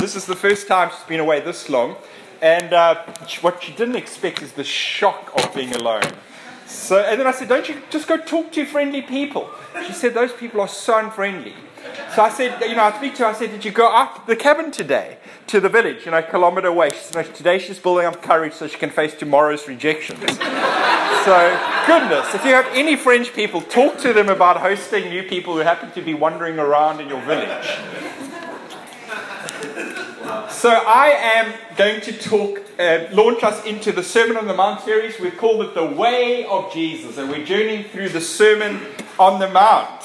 This is the first time she's been away this long. And uh, what she didn't expect is the shock of being alone. So, and then I said, Don't you just go talk to friendly people? She said, Those people are so unfriendly. So I said, You know, I speak to her, I said, Did you go up the cabin today to the village, you know, a kilometre away? She said, no, Today she's building up courage so she can face tomorrow's rejections. so, goodness, if you have any French people, talk to them about hosting new people who happen to be wandering around in your village. So I am going to talk, uh, launch us into the Sermon on the Mount series. We've called it the Way of Jesus, and we're journeying through the Sermon on the Mount.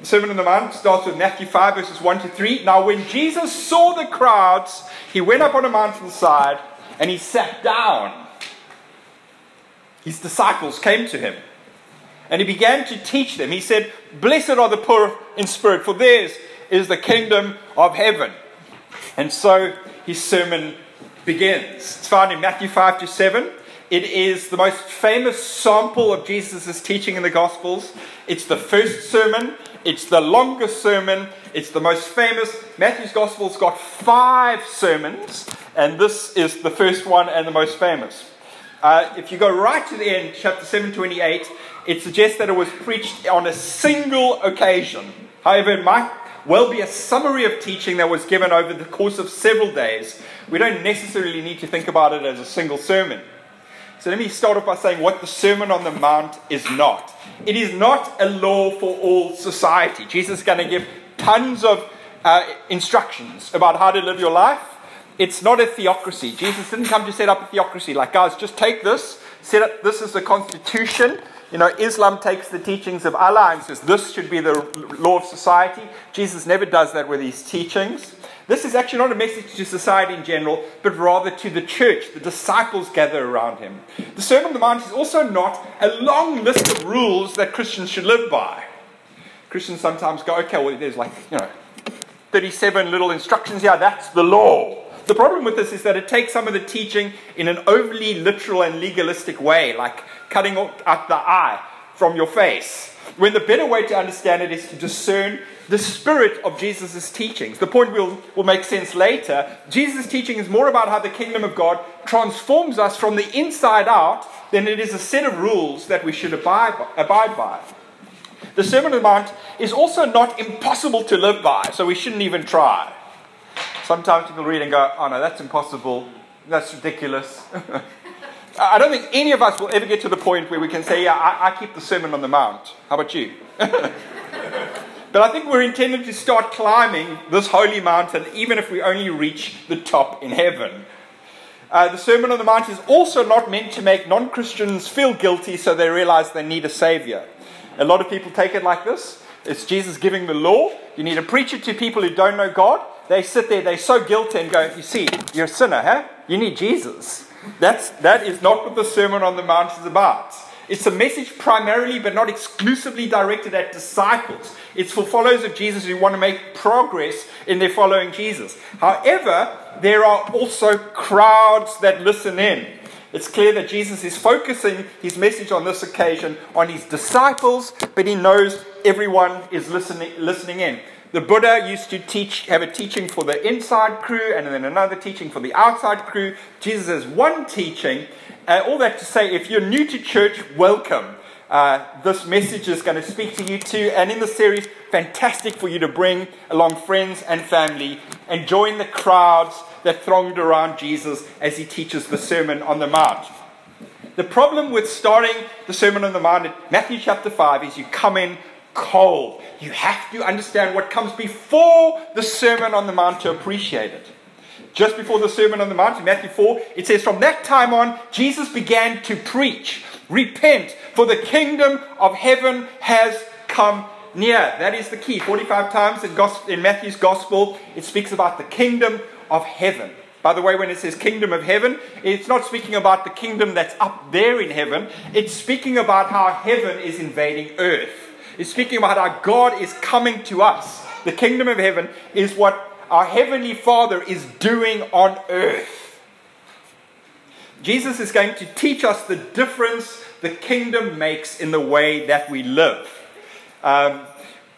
The Sermon on the Mount starts with Matthew 5, verses 1 to 3. Now, when Jesus saw the crowds, he went up on a mountainside and he sat down. His disciples came to him and he began to teach them. He said, Blessed are the poor in spirit, for theirs is the kingdom of heaven. And so his sermon begins. It's found in Matthew 5 to 7. It is the most famous sample of Jesus' teaching in the Gospels. It's the first sermon, it's the longest sermon, it's the most famous. Matthew's Gospel's got five sermons, and this is the first one and the most famous. Uh, if you go right to the end, chapter 728, it suggests that it was preached on a single occasion. However, it might well be a summary of teaching that was given over the course of several days. We don't necessarily need to think about it as a single sermon. So let me start off by saying what the Sermon on the Mount is not. It is not a law for all society. Jesus is going to give tons of uh, instructions about how to live your life. It's not a theocracy. Jesus didn't come to set up a theocracy like, guys, just take this, set up this is the constitution, you know, Islam takes the teachings of Allah and says this should be the law of society. Jesus never does that with his teachings. This is actually not a message to society in general, but rather to the church. The disciples gather around him. The Sermon on the Mount is also not a long list of rules that Christians should live by. Christians sometimes go, okay, well, there's like, you know, 37 little instructions here, that's the law. The problem with this is that it takes some of the teaching in an overly literal and legalistic way, like cutting out the eye from your face. When the better way to understand it is to discern the spirit of Jesus' teachings. The point will, will make sense later. Jesus' teaching is more about how the kingdom of God transforms us from the inside out than it is a set of rules that we should abide by. Abide by. The Sermon on the Mount is also not impossible to live by, so we shouldn't even try. Sometimes people read and go, oh no, that's impossible. That's ridiculous. I don't think any of us will ever get to the point where we can say, yeah, I, I keep the Sermon on the Mount. How about you? but I think we're intended to start climbing this holy mountain, even if we only reach the top in heaven. Uh, the Sermon on the Mount is also not meant to make non Christians feel guilty so they realize they need a Savior. A lot of people take it like this it's Jesus giving the law. You need to preach it to people who don't know God they sit there, they're so guilty and go, You see, you're a sinner, huh? You need Jesus. That's, that is not what the Sermon on the Mount is about. It's a message primarily, but not exclusively directed at disciples. It's for followers of Jesus who want to make progress in their following Jesus. However, there are also crowds that listen in. It's clear that Jesus is focusing his message on this occasion on his disciples, but he knows everyone is listening, listening in. The Buddha used to teach, have a teaching for the inside crew and then another teaching for the outside crew. Jesus has one teaching. Uh, all that to say, if you're new to church, welcome. Uh, this message is going to speak to you too. And in the series, fantastic for you to bring along friends and family and join the crowds that thronged around Jesus as he teaches the Sermon on the Mount. The problem with starting the Sermon on the Mount in Matthew chapter 5 is you come in cold. You have to understand what comes before the Sermon on the Mount to appreciate it. Just before the Sermon on the Mount in Matthew 4, it says, From that time on, Jesus began to preach, Repent, for the kingdom of heaven has come near. That is the key. 45 times in, in Matthew's Gospel, it speaks about the kingdom of heaven. By the way, when it says kingdom of heaven, it's not speaking about the kingdom that's up there in heaven. It's speaking about how heaven is invading earth is speaking about how God is coming to us. The kingdom of heaven is what our heavenly Father is doing on earth. Jesus is going to teach us the difference the kingdom makes in the way that we live. Um,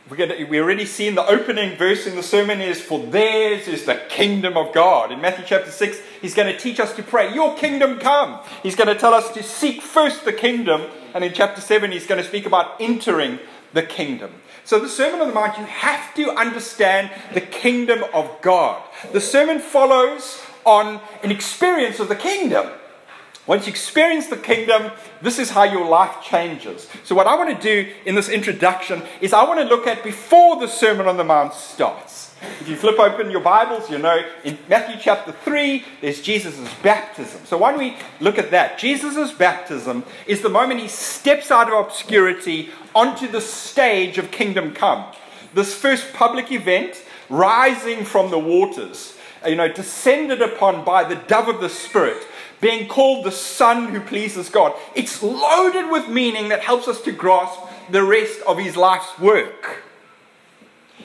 we already seen the opening verse in the sermon is, For theirs is the kingdom of God. In Matthew chapter 6, he's going to teach us to pray, Your kingdom come. He's going to tell us to seek first the kingdom. And in chapter 7, he's going to speak about entering the kingdom. So, the Sermon on the Mount, you have to understand the kingdom of God. The sermon follows on an experience of the kingdom. Once you experience the kingdom, this is how your life changes. So, what I want to do in this introduction is I want to look at before the Sermon on the Mount starts. If you flip open your Bibles, you know in Matthew chapter 3, there's Jesus' baptism. So, why don't we look at that? Jesus' baptism is the moment he steps out of obscurity onto the stage of kingdom come. This first public event, rising from the waters, you know, descended upon by the dove of the Spirit being called the Son who pleases God. It's loaded with meaning that helps us to grasp the rest of his life's work.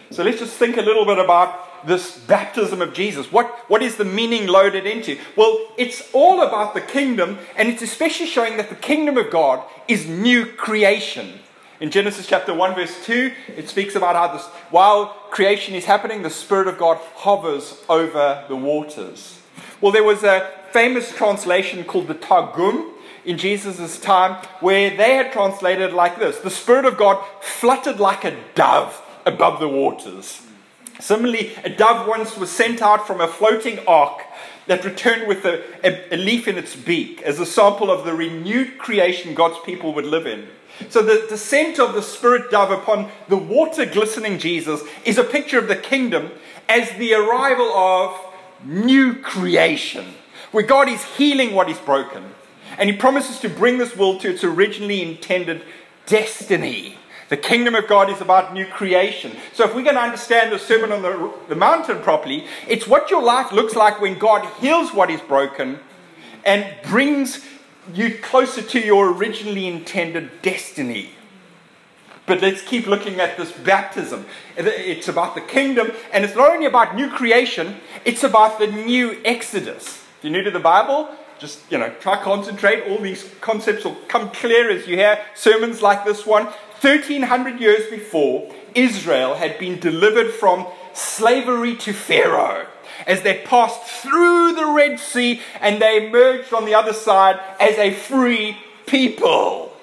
So let's just think a little bit about this baptism of Jesus. What, what is the meaning loaded into? Well, it's all about the kingdom, and it's especially showing that the kingdom of God is new creation. In Genesis chapter 1, verse 2, it speaks about how this, while creation is happening, the Spirit of God hovers over the waters. Well, there was a famous translation called the Targum in Jesus' time where they had translated like this The Spirit of God fluttered like a dove above the waters. Similarly, a dove once was sent out from a floating ark that returned with a, a, a, leaf in its beak as a sample of the renewed creation God's people would live in. So, the descent of the Spirit dove upon the water glistening Jesus is a picture of the kingdom as the arrival of new creation, where God is healing what is broken. And He promises to bring this world to its originally intended destiny. The kingdom of God is about new creation. So, if we're going to understand the Sermon on the, the Mountain properly, it's what your life looks like when God heals what is broken and brings you closer to your originally intended destiny. But let's keep looking at this baptism. It's about the kingdom, and it's not only about new creation, it's about the new exodus. If you're new to the Bible, just you know, try concentrate. All these concepts will come clear as you hear sermons like this one. 1300 years before, Israel had been delivered from slavery to Pharaoh as they passed through the Red Sea and they emerged on the other side as a free people.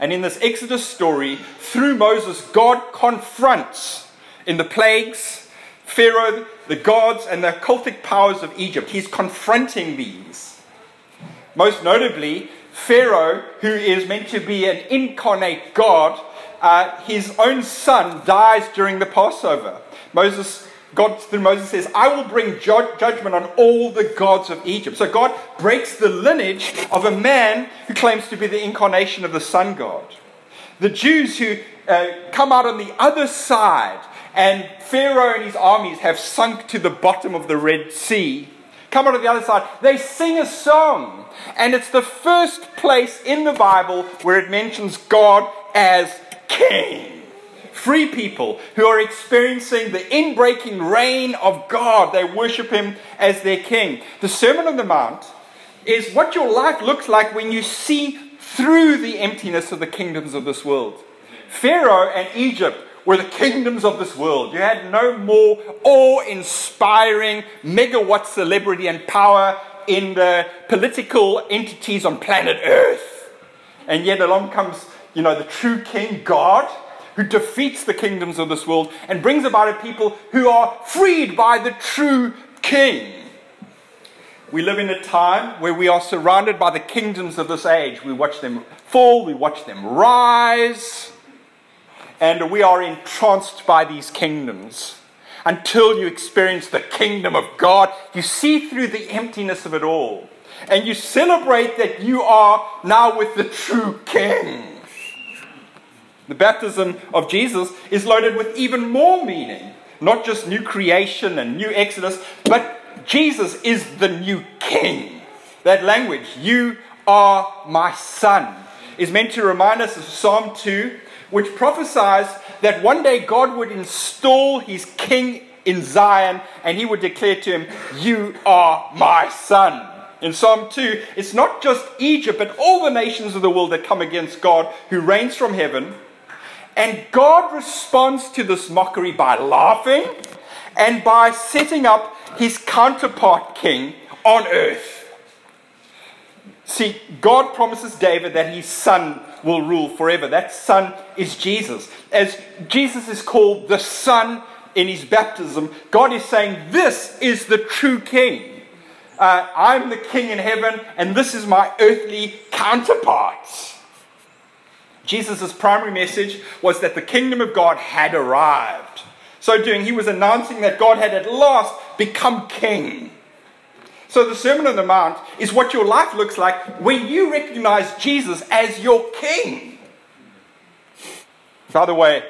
And in this Exodus story, through Moses, God confronts in the plagues Pharaoh, the gods, and the cultic powers of Egypt. He's confronting these. Most notably, Pharaoh, who is meant to be an incarnate God, uh, his own son dies during the Passover. Moses God, through Moses, says, I will bring ju- judgment on all the gods of Egypt. So God breaks the lineage of a man who claims to be the incarnation of the sun god. The Jews who uh, come out on the other side, and Pharaoh and his armies have sunk to the bottom of the Red Sea, come out on the other side, they sing a song. And it's the first place in the Bible where it mentions God as king free people who are experiencing the inbreaking reign of God. They worship Him as their King. The Sermon on the Mount is what your life looks like when you see through the emptiness of the kingdoms of this world. Pharaoh and Egypt were the kingdoms of this world. You had no more awe inspiring megawatt celebrity and power in the political entities on planet Earth. And yet along comes, you know, the true king, God who defeats the kingdoms of this world and brings about a people who are freed by the true king. We live in a time where we are surrounded by the kingdoms of this age. We watch them fall, we watch them rise, and we are entranced by these kingdoms. Until you experience the kingdom of God, you see through the emptiness of it all. And you celebrate that you are now with the true king. The baptism of Jesus is loaded with even more meaning. Not just new creation and new exodus, but Jesus is the new king. That language, you are my son, is meant to remind us of Psalm 2, which prophesies that one day God would install his king in Zion and he would declare to him, You are my son. In Psalm 2, it's not just Egypt, but all the nations of the world that come against God who reigns from heaven And God responds to this mockery by laughing and by setting up his counterpart king on earth. See, God promises David that his son will rule forever. That son is Jesus. As Jesus is called the son in his baptism, God is saying, This is the true king. Uh, I'm the king in heaven, and this is my earthly counterpart. Jesus' primary message was that the kingdom of God had arrived. So doing, he was announcing that God had at last become king. So, the Sermon on the Mount is what your life looks like when you recognize Jesus as your King. By the way,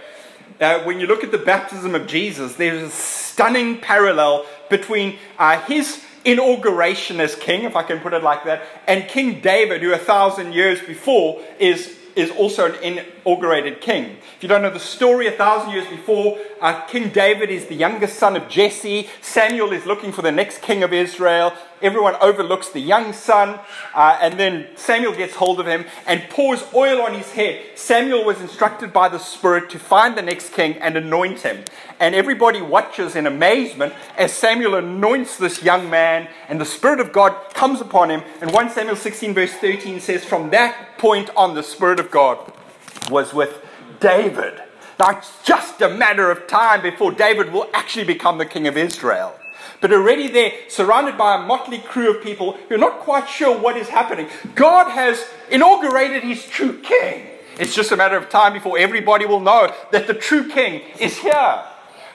uh, when you look at the baptism of Jesus, there's a stunning parallel between uh, his inauguration as king, if I can put it like that, and King David, who a thousand years before is is also an inaugurated king. If you don't know the story, a thousand years before, uh, King David is the youngest son of Jesse. Samuel is looking for the next king of Israel. Everyone overlooks the young son, uh, and then Samuel gets hold of him and pours oil on his head. Samuel was instructed by the Spirit to find the next king and anoint him. And everybody watches in amazement as Samuel anoints this young man, and the Spirit of God comes upon him. And 1 Samuel 16, verse 13 says, From that point on, the Spirit of God was with David. Now, it's just a matter of time before David will actually become the king of Israel. But already there, surrounded by a motley crew of people who are not quite sure what is happening, God has inaugurated his true king. It's just a matter of time before everybody will know that the true king is here.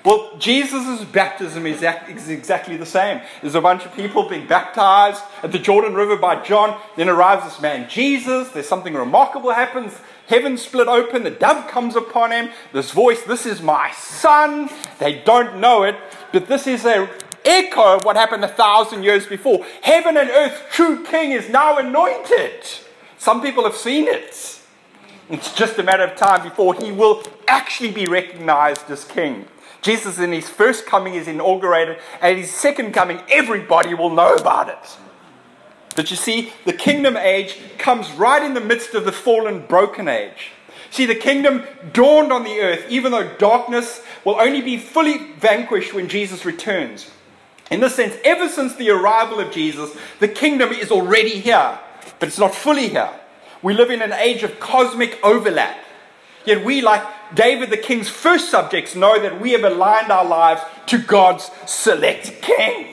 Well, Jesus' baptism is exactly the same. There's a bunch of people being baptized at the Jordan River by John. Then arrives this man, Jesus. There's something remarkable happens. Heaven split open. The dove comes upon him. This voice, This is my son. They don't know it, but this is a echo of what happened a thousand years before. Heaven and earth, true king, is now anointed. Some people have seen it. It's just a matter of time before he will actually be recognized as king. Jesus, in his first coming, is inaugurated. At his second coming, everybody will know about it. But you see, the kingdom age comes right in the midst of the fallen, broken age. See, the kingdom dawned on the earth, even though darkness will only be fully vanquished when Jesus returns. In this sense, ever since the arrival of Jesus, the kingdom is already here, but it's not fully here. We live in an age of cosmic overlap. Yet we, like David the king's first subjects, know that we have aligned our lives to God's select king.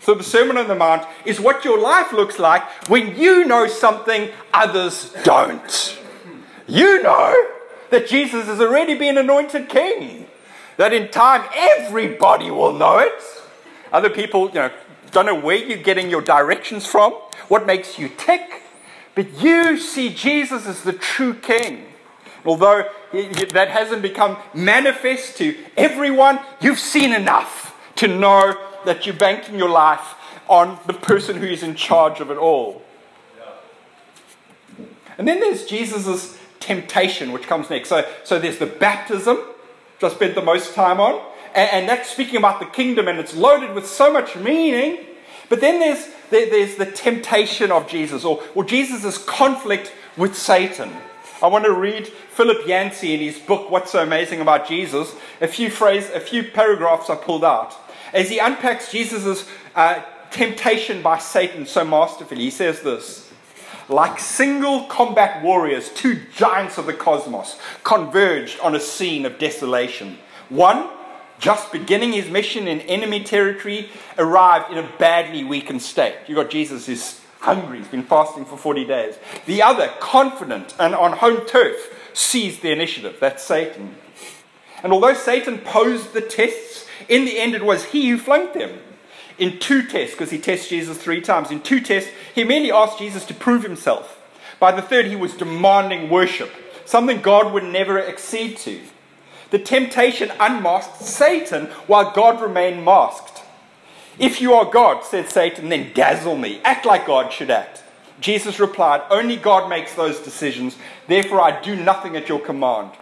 So the Sermon on the Mount is what your life looks like when you know something others don't. You know that Jesus has already been anointed king. That in time everybody will know it. Other people, you know, don't know where you're getting your directions from, what makes you tick, but you see Jesus as the true king. Although that hasn't become manifest to everyone, you've seen enough to know that you're banking your life on the person who is in charge of it all. And then there's Jesus' temptation, which comes next. So, so there's the baptism, which I spent the most time on, and, and that's speaking about the kingdom, and it's loaded with so much meaning. But then there's, there, there's the temptation of Jesus, or, or Jesus' conflict with Satan. I want to read Philip Yancey in his book, What's So Amazing About Jesus. A few phrases, a few paragraphs I pulled out. As he unpacks Jesus' uh, temptation by Satan so masterfully, he says this Like single combat warriors, two giants of the cosmos converged on a scene of desolation. One, just beginning his mission in enemy territory, arrived in a badly weakened state. You've got Jesus, who's hungry, he's been fasting for 40 days. The other, confident and on home turf, seized the initiative. That's Satan. And although Satan posed the tests, in the end it was he who flunked them. In two tests, because he tests Jesus three times, in two tests, he merely asked Jesus to prove himself. By the third, he was demanding worship, something God would never accede to. The temptation unmasked Satan while God remained masked. If you are God, said Satan, then dazzle me. Act like God should act. Jesus replied, Only God makes those decisions. Therefore, I do nothing at your command.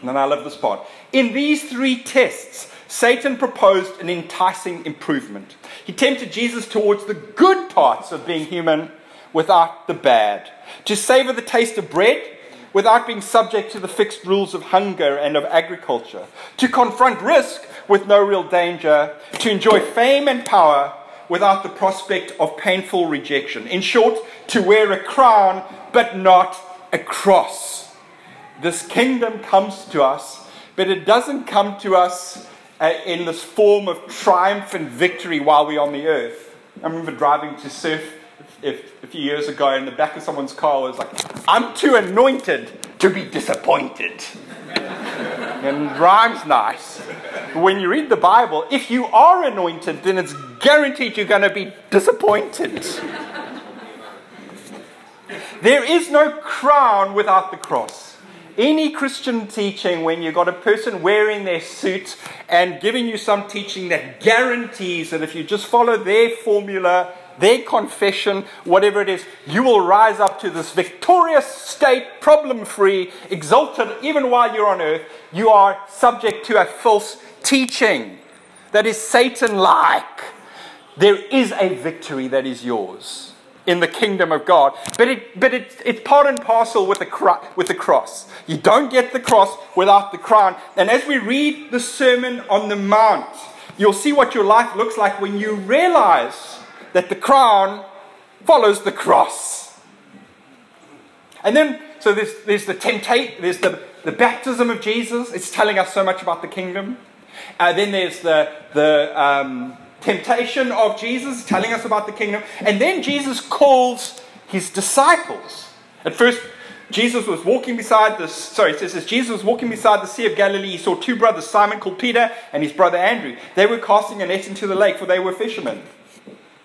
And then I love this part. In these three tests, Satan proposed an enticing improvement. He tempted Jesus towards the good parts of being human without the bad. To savor the taste of bread without being subject to the fixed rules of hunger and of agriculture, to confront risk with no real danger, to enjoy fame and power without the prospect of painful rejection. In short, to wear a crown but not a cross. This kingdom comes to us, but it doesn't come to us uh, in this form of triumph and victory while we're on the earth. I remember driving to surf if, a few years ago in the back of someone's car was like, I'm too anointed to be disappointed. and rhymes nice. When you read the Bible, if you are anointed, then it's guaranteed you're going to be disappointed. there is no crown without the cross. Any Christian teaching, when you've got a person wearing their suit and giving you some teaching that guarantees that if you just follow their formula, their confession, whatever it is, you will rise up to this victorious state, problem free, exalted, even while you're on earth. You are subject to a false teaching that is Satan like. There is a victory that is yours in the kingdom of God. But, it, but it, it's part and parcel with the, cro- with the cross. You don't get the cross without the crown. And as we read the Sermon on the Mount, you'll see what your life looks like when you realize that the crown follows the cross. And then, so there's, there's the temptation, there's the, the baptism of Jesus. It's telling us so much about the kingdom. Uh, then there's the, the um, temptation of Jesus, telling us about the kingdom. And then Jesus calls his disciples. At first, Jesus was walking beside the sorry, it says Jesus was walking beside the Sea of Galilee. He saw two brothers, Simon called Peter and his brother Andrew. They were casting a net into the lake, for they were fishermen.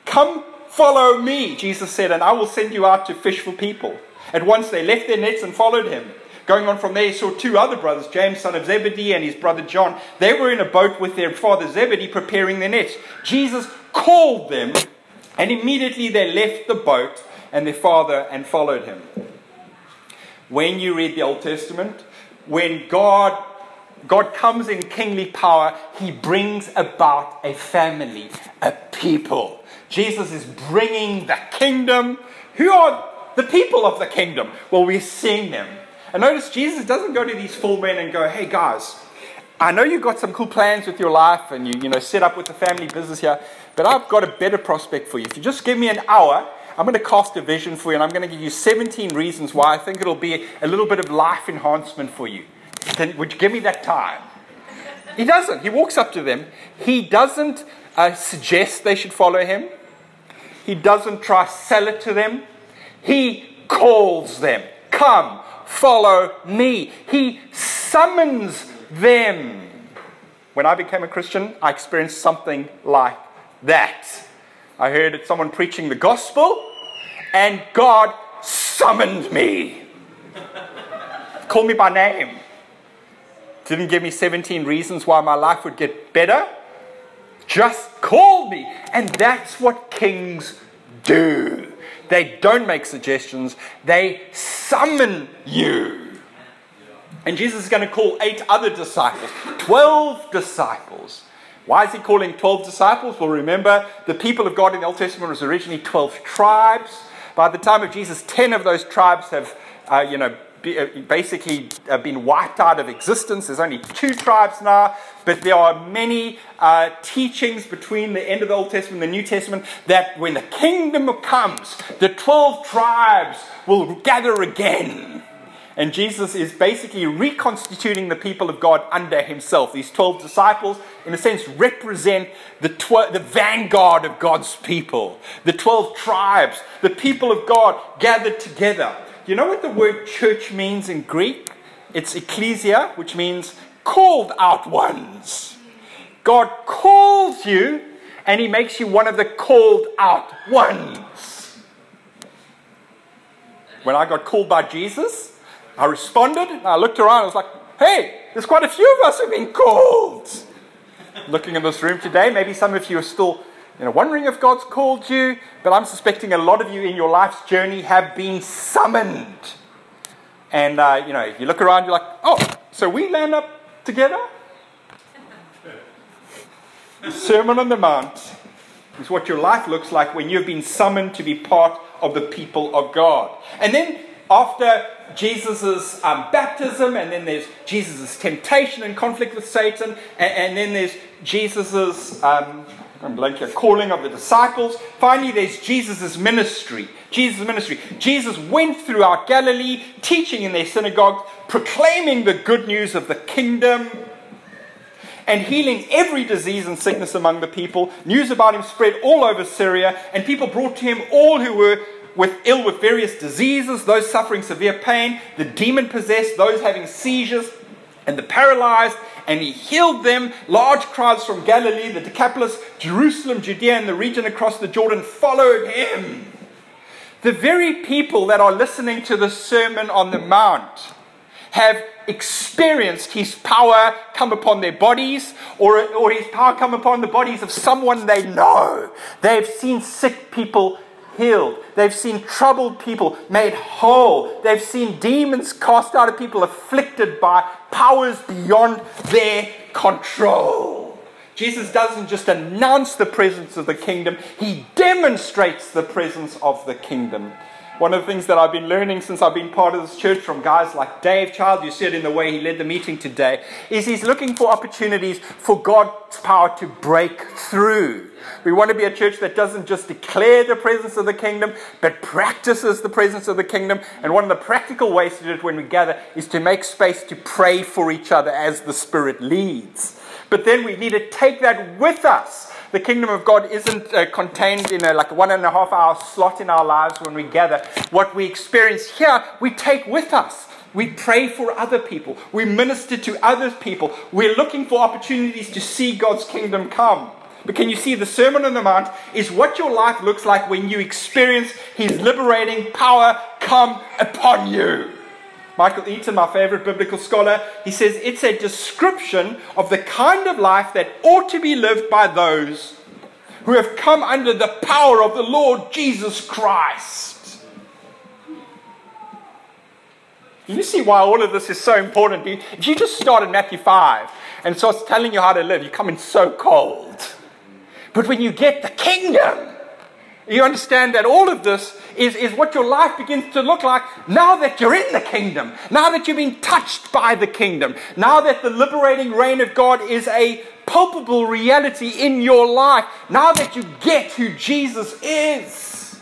Come follow me, Jesus said, and I will send you out to fish for people. At once they left their nets and followed him. Going on from there, he saw two other brothers, James, son of Zebedee, and his brother John. They were in a boat with their father Zebedee preparing their nets. Jesus called them, and immediately they left the boat and their father and followed him. When you read the Old Testament, when God God comes in kingly power, he brings about a family, a people. Jesus is bringing the kingdom. Who are the people of the kingdom? Well, we're seeing them. And notice Jesus doesn't go to these four men and go, hey guys, I know you've got some cool plans with your life and you, you know, set up with the family business here, but I've got a better prospect for you. If you just give me an hour, I'm going to cast a vision for you and I'm going to give you 17 reasons why I think it'll be a little bit of life enhancement for you. Then, would you give me that time? He doesn't. He walks up to them. He doesn't uh, suggest they should follow him. He doesn't try sell it to them. He calls them. Come, follow me. He summons them. When I became a Christian, I experienced something like that. I heard someone preaching the gospel, and God summoned me. Called me by name. Didn't give me 17 reasons why my life would get better. Just call me. And that's what kings do. They don't make suggestions, they summon you. And Jesus is going to call eight other disciples, 12 disciples. Why is he calling 12 disciples? Well, remember, the people of God in the Old Testament was originally 12 tribes. By the time of Jesus, 10 of those tribes have, uh, you know, basically uh, been wiped out of existence. There's only two tribes now, but there are many uh, teachings between the end of the Old Testament and the New Testament that when the kingdom comes, the 12 tribes will gather again. And Jesus is basically reconstituting the people of God under himself. These 12 disciples, in a sense, represent the, tw- the vanguard of God's people, the 12 tribes, the people of God gathered together. You know what the word church means in Greek? It's ecclesia, which means called out ones. God calls you and he makes you one of the called out ones. When I got called by Jesus, I responded. I looked around. I was like, hey, there's quite a few of us who've been called. Looking in this room today, maybe some of you are still you know, wondering if God's called you, but I'm suspecting a lot of you in your life's journey have been summoned. And, uh, you know, you look around, you're like, oh, so we land up together? The Sermon on the Mount is what your life looks like when you've been summoned to be part of the people of God. And then after Jesus' um, baptism, and then there's Jesus' temptation and conflict with Satan, and, and then there's Jesus' um, I'm blanking, calling of the disciples. Finally, there's Jesus' ministry. Jesus' ministry. Jesus went throughout Galilee, teaching in their synagogues, proclaiming the good news of the kingdom, and healing every disease and sickness among the people. News about him spread all over Syria, and people brought to him all who were with ill with various diseases, those suffering severe pain, the demon possessed, those having seizures, and the paralyzed, and he healed them. Large crowds from Galilee, the Decapolis, Jerusalem, Judea, and the region across the Jordan followed him. The very people that are listening to the Sermon on the Mount have experienced his power come upon their bodies or, or his power come upon the bodies of someone they know. They've seen sick people healed. They've seen troubled people made whole. They've seen demons cast out of people afflicted by powers beyond their control. Jesus doesn't just announce the presence of the kingdom, he demonstrates the presence of the kingdom. One of the things that I've been learning since I've been part of this church from guys like Dave Child, you see it in the way he led the meeting today, is he's looking for opportunities for God's power to break through. We want to be a church that doesn't just declare the presence of the kingdom, but practices the presence of the kingdom. And one of the practical ways to do it when we gather is to make space to pray for each other as the Spirit leads. But then we need to take that with us the kingdom of God isn't uh, contained in a like one and a half hour slot in our lives when we gather. What we experience here, we take with us. We pray for other people. We minister to other people. We're looking for opportunities to see God's kingdom come. But can you see the Sermon on the Mount is what your life looks like when you experience His liberating power come upon you. Michael Eaton, my favorite biblical scholar, he says it's a description of the kind of life that ought to be lived by those who have come under the power of the Lord Jesus Christ. You see why all of this is so important. If you just start in Matthew 5 and starts telling you how to live, you come in so cold. But when you get the kingdom, you understand that all of this is, is what your life begins to look like now that you're in the kingdom, now that you've been touched by the kingdom, now that the liberating reign of God is a palpable reality in your life, now that you get who Jesus is.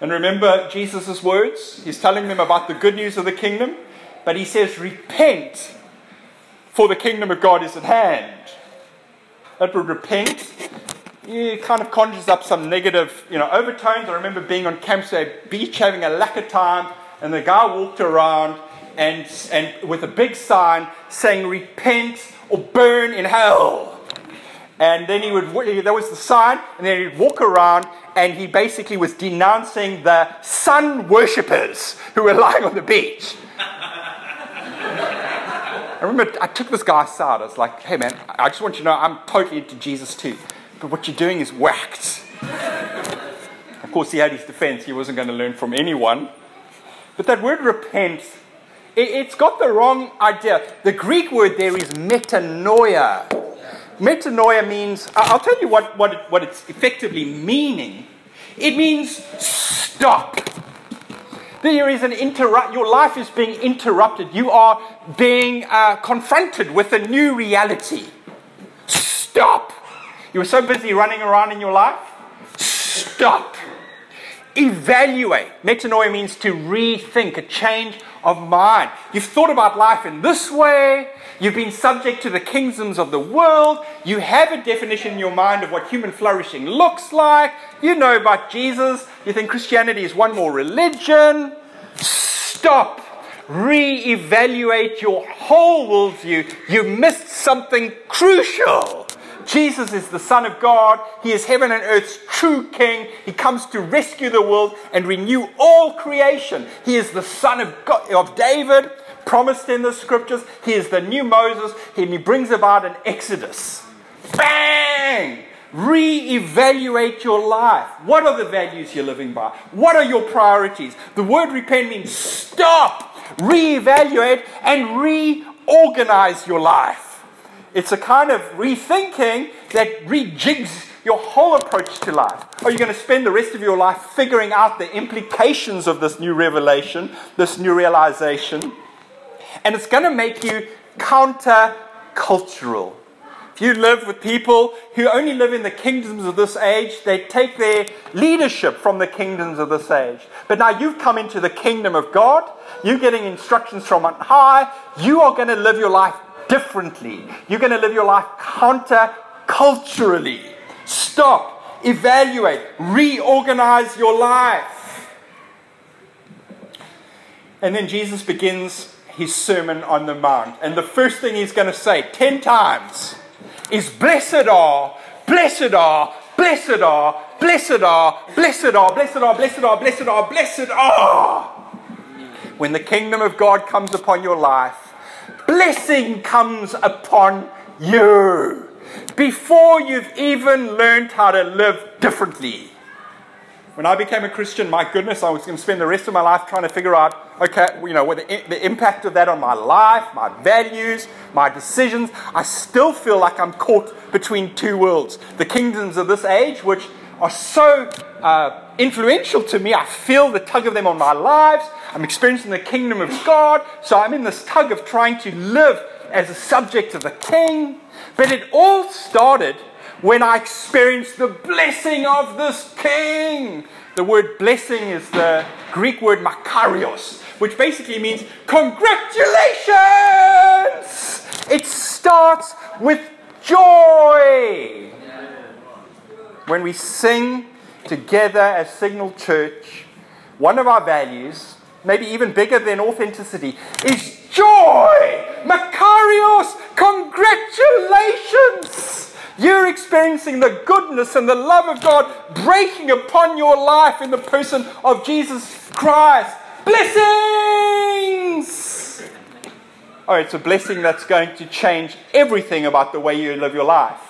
And remember Jesus' words? He's telling them about the good news of the kingdom, but he says, Repent, for the kingdom of God is at hand. That word repent it kind of conjures up some negative, you know, overtones. I remember being on Camps Bay Beach having a lacquer time, and the guy walked around and, and with a big sign saying, Repent or burn in hell. And then he would, there was the sign, and then he'd walk around and he basically was denouncing the sun worshippers who were lying on the beach. I remember I took this guy aside. I was like, hey man, I just want you to know I'm totally into Jesus too but what you're doing is whacked. of course, he had his defense. He wasn't going to learn from anyone. But that word repent, it, has got the wrong idea. The Greek word there is metanoia. Metanoia means, I'll tell you what, what, it, what it's effectively meaning. It means stop. There is an interrupt. Your life is being interrupted. You are being uh, confronted with a new reality. Stop. You were so busy running around in your life. Stop. Evaluate. Metanoia means to rethink, a change of mind. You've thought about life in this way. You've been subject to the kingdoms of the world. You have a definition in your mind of what human flourishing looks like. You know about Jesus. You think Christianity is one more religion. Stop. Re-evaluate your whole worldview. You missed something crucial. Jesus is the Son of God. He is heaven and earth's true King. He comes to rescue the world and renew all creation. He is the Son of, God, of David, promised in the scriptures. He is the new Moses, and he brings about an exodus. Bang! Re-evaluate your life. What are the values you're living by? What are your priorities? The word repent means stop, re-evaluate, and reorganize your life. It's a kind of rethinking that rejigs your whole approach to life. Are you going to spend the rest of your life figuring out the implications of this new revelation, this new realization? And it's going to make you counter cultural. If you live with people who only live in the kingdoms of this age, they take their leadership from the kingdoms of this age. But now you've come into the kingdom of God, you're getting instructions from on high, you are going to live your life differently. You're going to live your life counter culturally. Stop, evaluate, reorganize your life. And then Jesus begins his Sermon on the Mount. And the first thing he's going to say 10 times is Blessed are, blessed are, blessed are, blessed are, blessed are, blessed are, blessed are, blessed are, blessed are. When the kingdom of God comes upon your life, blessing comes upon you before you've even learned how to live differently. When I became a Christian, my goodness, I was going to spend the rest of my life trying to figure out, okay, you know, what the, the impact of that on my life, my values, my decisions. I still feel like I'm caught between two worlds. The kingdoms of this age, which are so uh, influential to me, I feel the tug of them on my lives. I'm experiencing the kingdom of God, so I'm in this tug of trying to live as a subject of the king. But it all started when I experienced the blessing of this king. The word blessing is the Greek word makarios, which basically means congratulations. It starts with joy. When we sing together as Signal Church, one of our values, maybe even bigger than authenticity, is joy. Makarios, congratulations. You're experiencing the goodness and the love of God breaking upon your life in the person of Jesus Christ. Blessings! Oh, it's a blessing that's going to change everything about the way you live your life.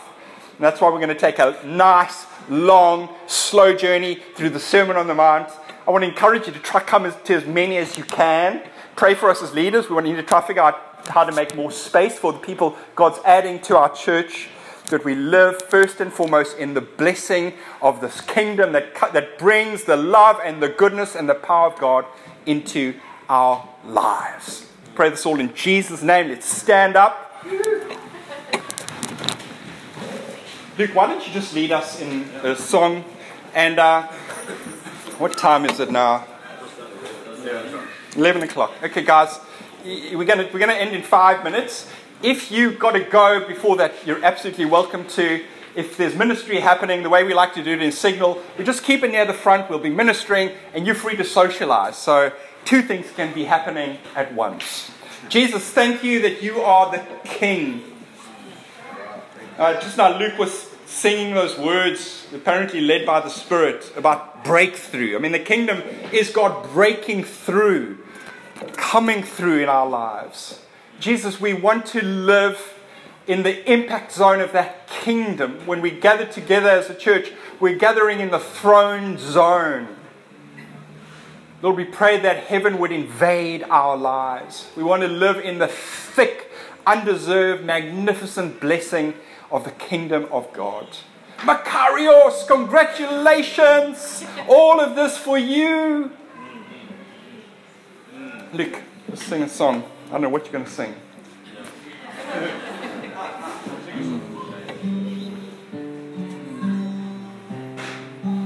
And that's why we're going to take a nice, long, slow journey through the Sermon on the Mount. I want to encourage you to try come to as many as you can. Pray for us as leaders. We want you to try to figure out how to make more space for the people God's adding to our church that we live first and foremost in the blessing of this kingdom that, that brings the love and the goodness and the power of God into our lives. Pray this all in Jesus' name. Let's stand up. Luke, why don't you just lead us in a song? And uh, what time is it now? 11 o'clock. Okay, guys, we're going we're gonna end in five minutes. If you've got to go before that, you're absolutely welcome to. If there's ministry happening, the way we like to do it in Signal, we just keep it near the front. We'll be ministering, and you're free to socialize. So, two things can be happening at once. Jesus, thank you that you are the King. Uh, just now, Luke was singing those words, apparently led by the Spirit, about breakthrough. I mean, the kingdom is God breaking through, coming through in our lives. Jesus, we want to live in the impact zone of that kingdom. When we gather together as a church, we're gathering in the throne zone. Lord, we pray that heaven would invade our lives. We want to live in the thick, undeserved, magnificent blessing of the kingdom of God. Makarios, congratulations! All of this for you. Look, let's sing a song. I don't know what you're going to sing.